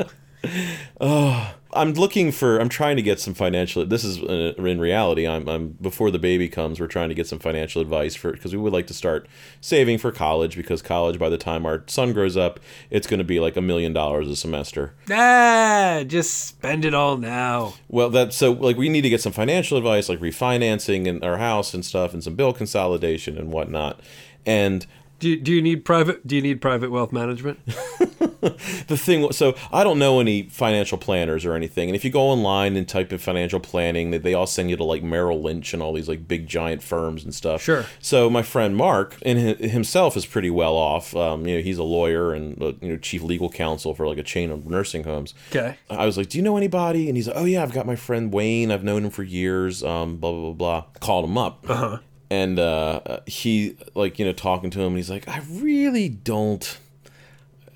Ah. I'm looking for. I'm trying to get some financial. This is uh, in reality. I'm. I'm before the baby comes. We're trying to get some financial advice for because we would like to start saving for college because college by the time our son grows up, it's going to be like a million dollars a semester. Ah, just spend it all now. Well, that so like we need to get some financial advice, like refinancing and our house and stuff, and some bill consolidation and whatnot. And Do you, do you need private? Do you need private wealth management? the thing, so I don't know any financial planners or anything. And if you go online and type in financial planning, they, they all send you to like Merrill Lynch and all these like big giant firms and stuff. Sure. So my friend Mark, and himself is pretty well off. Um, you know, he's a lawyer and uh, you know chief legal counsel for like a chain of nursing homes. Okay. I was like, "Do you know anybody?" And he's like, "Oh yeah, I've got my friend Wayne. I've known him for years. Um, blah blah blah blah." Called him up, uh-huh. And uh, he like you know talking to him, and he's like, "I really don't,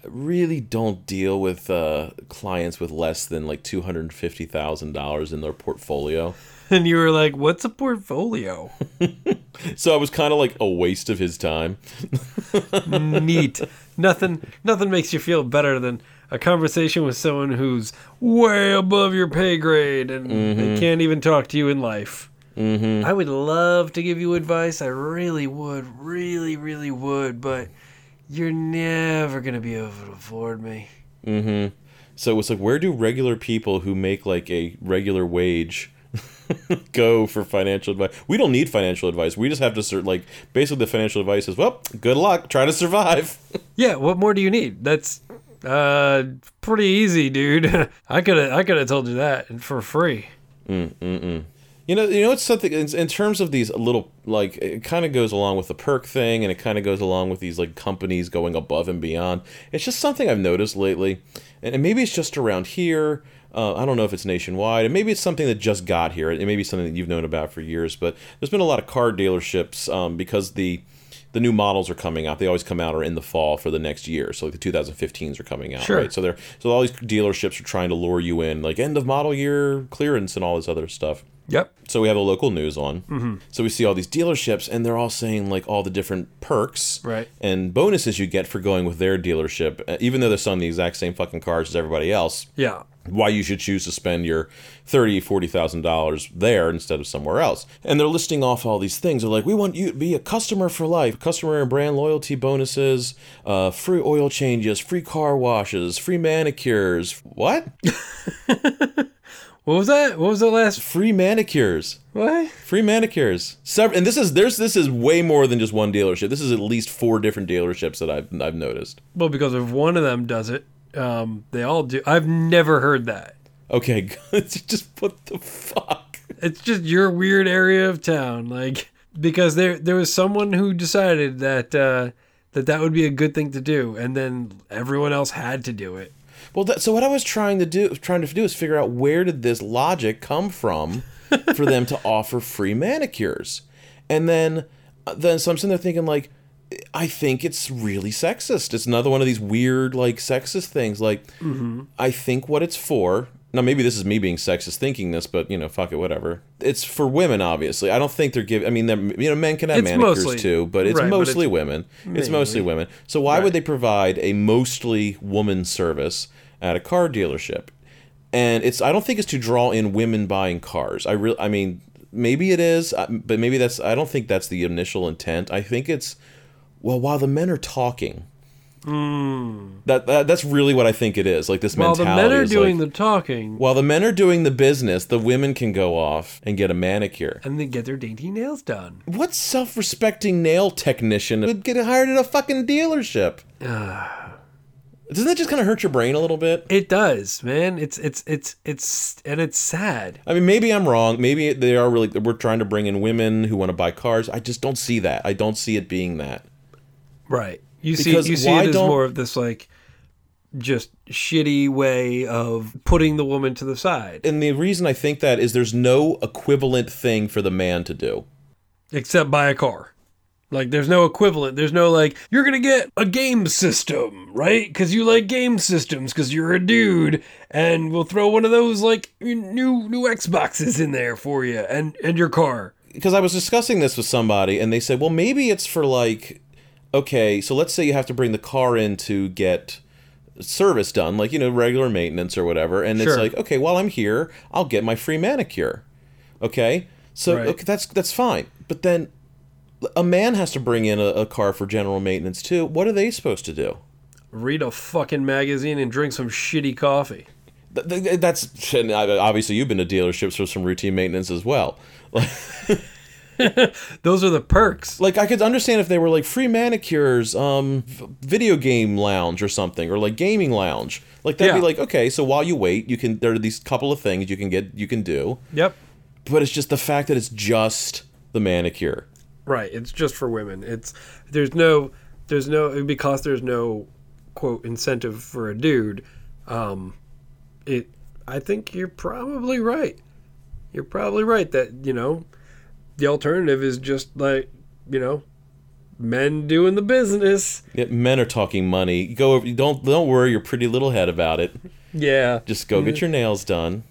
really don't deal with uh, clients with less than like two hundred fifty thousand dollars in their portfolio." And you were like, "What's a portfolio?" So I was kind of like a waste of his time. Neat. Nothing. Nothing makes you feel better than a conversation with someone who's way above your pay grade and they can't even talk to you in life. Mm-hmm. I would love to give you advice. I really would. Really, really would. But you're never gonna be able to afford me. So it's like, where do regular people who make like a regular wage go for financial advice? We don't need financial advice. We just have to sort like basically the financial advice is, well, good luck, try to survive. Yeah. What more do you need? That's uh pretty easy, dude. I could. I could have told you that for free. You know, you know, it's something in, in terms of these little like it kind of goes along with the perk thing, and it kind of goes along with these like companies going above and beyond. It's just something I've noticed lately, and, and maybe it's just around here. Uh, I don't know if it's nationwide, and maybe it's something that just got here. It may be something that you've known about for years, but there's been a lot of car dealerships um, because the the new models are coming out. They always come out or in the fall for the next year. So like the 2015s are coming out, Sure. right? So they're so all these dealerships are trying to lure you in, like end of model year clearance and all this other stuff. Yep. So we have the local news on. Mm-hmm. So we see all these dealerships, and they're all saying like all the different perks Right. and bonuses you get for going with their dealership, uh, even though they're selling the exact same fucking cars as everybody else. Yeah. Why you should choose to spend your thirty, forty thousand dollars there instead of somewhere else. And they're listing off all these things. They're like, we want you to be a customer for life, customer and brand loyalty bonuses, uh, free oil changes, free car washes, free manicures. What? What was that? What was the last? free manicures. What? Free manicures. And this is there's this is way more than just one dealership. This is at least four different dealerships that I've I've noticed. Well, because if one of them does it, um, they all do. I've never heard that. Okay, just what the fuck. It's just your weird area of town, like because there there was someone who decided that uh, that that would be a good thing to do, and then everyone else had to do it. Well, that, so what I was trying to do trying to do is figure out where did this logic come from for them to offer free manicures, and then then so I'm sitting there thinking like. I think it's really sexist. It's another one of these weird, like, sexist things. Like, I think what it's for. Now, maybe this is me being sexist thinking this, but you know, fuck it, whatever. It's for women, obviously. I don't think they're giving. I mean, they're, you know, men can have It's manicures mostly- too, but it's right, but mostly it's women. It's mostly women. So why would they provide a mostly woman service at a car dealership? And it's. I don't think it's to draw in women buying cars. I really. I mean, maybe it is, uh, but maybe that's. I don't think that's the initial intent. I think it's. Well, while the men are talking. That, that that's really what I think it is. Like this mentality. While the men are doing like, the talking, while the men are doing the business, the women can go off and get a manicure. and they get their dainty nails done. What self-respecting nail technician would get hired at a fucking dealership? Doesn't that just kind of hurt your brain a little bit? It does, man. It's it's it's it's and it's sad. I mean, maybe I'm wrong. Maybe they are really. We're trying to bring in women who want to buy cars. I just don't see that. I don't see it being that. Right. You Because see you see it as don't- more of this like just shitty way of putting the woman to the side. And the reason I think that is there's no equivalent thing for the man to do. except buy a car. Like there's no equivalent. There's no like you're gonna get a game system, right? Because you like game systems, because you're a dude, and we'll throw one of those like new new Xboxes in there for you, and and your car. because I was discussing this with somebody and they said, well, maybe it's for like, okay, so let's say you have to bring the car in to get service done, like, you know, regular maintenance or whatever. And it's like, okay, while I'm here, I'll get my free manicure. Okay. So Right. okay, that's that's fine. But then a man has to bring in a, a car for general maintenance too. What are they supposed to do? Read a fucking magazine and drink some shitty coffee. Th- th- That's and obviously you've been to dealerships for some routine maintenance as well. Those are the perks. Like I could understand if they were like free manicures, um, v- video game lounge or something, or like gaming lounge. Like that'd be like okay, so while you wait, you can there are these couple of things you can get you can do, Yep. but it's just the fact that it's just the manicure. Right. It's just for women. It's there's no there's no because there's no quote incentive for a dude. Um, it I think you're probably right. You're probably right that you know the alternative is just like you know men doing the business. Yeah, men are talking money. Go over, don't don't worry your pretty little head about it. Yeah. Just go get mm-hmm. your nails done.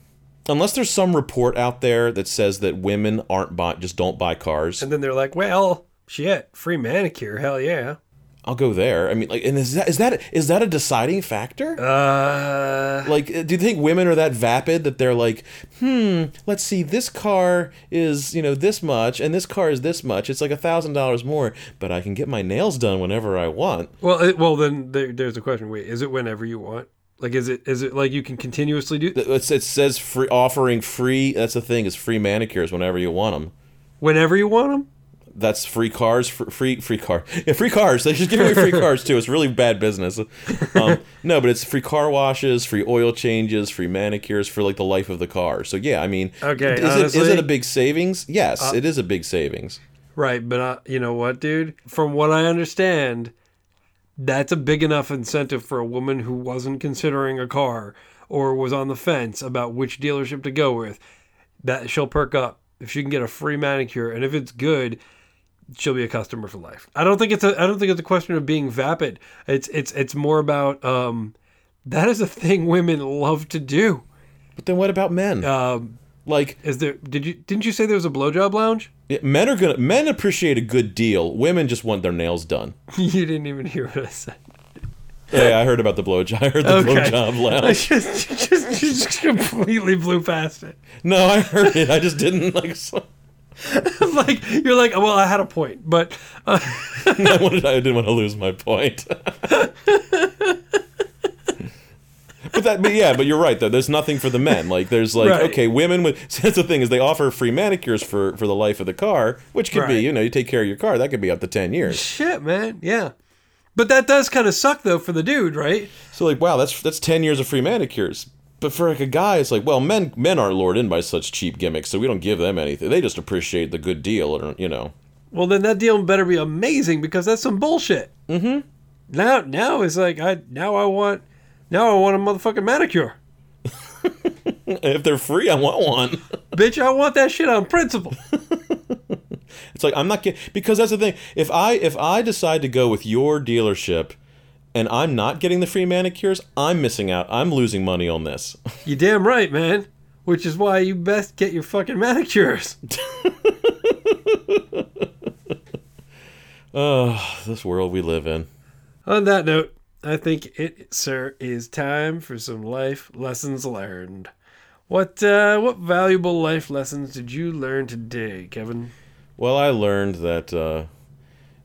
Unless there's some report out there that says that women aren't buy just don't buy cars. And then they're like, well, shit, free manicure, hell yeah. I'll go there. I mean, like, and is that is that is that a deciding factor? Uh, Like, do you think women are that vapid that they're like, hmm, let's see, this car is, you know, this much, and this car is this much. It's like a thousand dollars more, but I can get my nails done whenever I want. well, it, well then there, there's a question. Wait, is it whenever you want? Like, is it is it like you can continuously do It's, it says free offering free. That's the thing is free manicures whenever you want them. whenever you want them? That's free cars, free free car, yeah, free cars. They should give me free cars too. It's really bad business. Um, no, but it's free car washes, free oil changes, free manicures for like the life of the car. So yeah, I mean, Okay, is honestly- Uh, it a big savings? Yes, it is a big savings. Right, but uh, you know what, dude? From what I understand, that's a big enough incentive for a woman who wasn't considering a car or was on the fence about which dealership to go with. That she'll perk up if she can get a free manicure, and if it's good, she'll be a customer for life. I don't think it's a I don't think it's a question of being vapid. It's it's it's more about um, that is a thing women love to do. But then what about men? Um, like, is there? Did you didn't you say there was a blowjob lounge? yeah, men are gonna men appreciate a good deal. Women just want their nails done. you didn't even hear what I said. Yeah, I heard about the blowjob. I heard the Okay. blowjob I lounge. just, just, just completely blew past it. No, I heard it. I just didn't like. So, like you're like, well, I had a point, but uh, I wanted. I didn't want to lose my point. But that, but yeah, but you're right though. There's nothing for the men. Like there's like Right. okay, women with. So that's the thing is they offer free manicures for for the life of the car, which could be you know you take care of your car that could be up to ten years. shit, man, yeah. But that does kind of suck though for the dude, right? So like wow, that's that's ten years of free manicures. But for like a guy, it's like well, men men aren't lured in by such cheap gimmicks, so we don't give them anything. They just appreciate the good deal, or you know. Well, then that deal better be amazing because that's some bullshit. Mm-hmm. Now, now it's like I now I want now I want a motherfucking manicure, If they're free, I want one. bitch. I want that shit on principle. It's like I'm not getting because that's the thing. If I if I decide to go with your dealership and I'm not getting the free manicures, I'm missing out. I'm losing money on this. You damn right, man. Which is why you best get your fucking manicures. Oh, this world we live in. On that note, I think it, sir, is time for some life lessons learned. What uh, what valuable life lessons did you learn today, Kevin? Well, I learned that uh,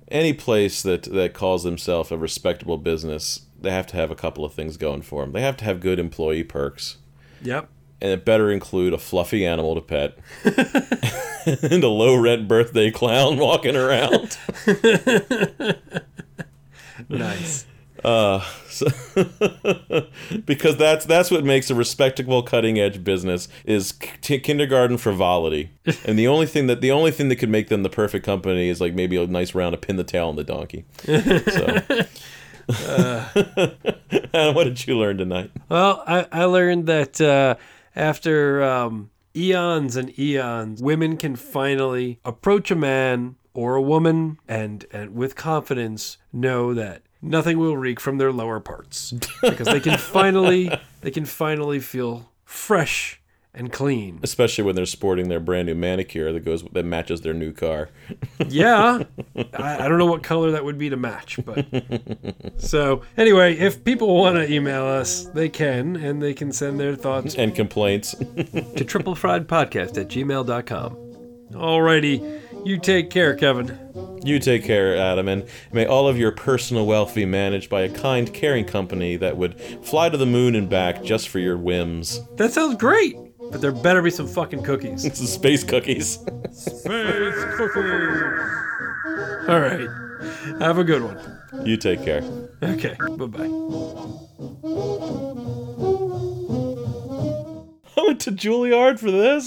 any place that that calls themselves a respectable business, they have to have a couple of things going for them. They have to have good employee perks, Yep. and it better include a fluffy animal to pet and a low rent birthday clown walking around. Nice. So- because that's that's what makes a respectable cutting edge business is k- kindergarten frivolity. And the only thing that the only thing that could make them the perfect company is like maybe a nice round to pin the tail on the donkey. So. What did you learn tonight? Well, I, I learned that uh, after um, eons and eons, women can finally approach a man or a woman and, and with confidence know that nothing will reek from their lower parts because they can finally they can finally feel fresh and clean. especially when they're sporting their brand new manicure that goes that matches their new car Yeah, I, I don't know what color that would be to match, but so anyway, if people want to email us, they can, and they can send their thoughts and complaints to triplefriedpodcast at gmail.com. Alrighty, you take care, Kevin. You take care, Adam, and may all of your personal wealth be managed by a kind, caring company that would fly to the moon and back just for your whims. That sounds great, but there better be some fucking cookies. It's the space cookies. Space cookies. All right, have a good one. you take care. Okay, bye bye. I went to Juilliard for this.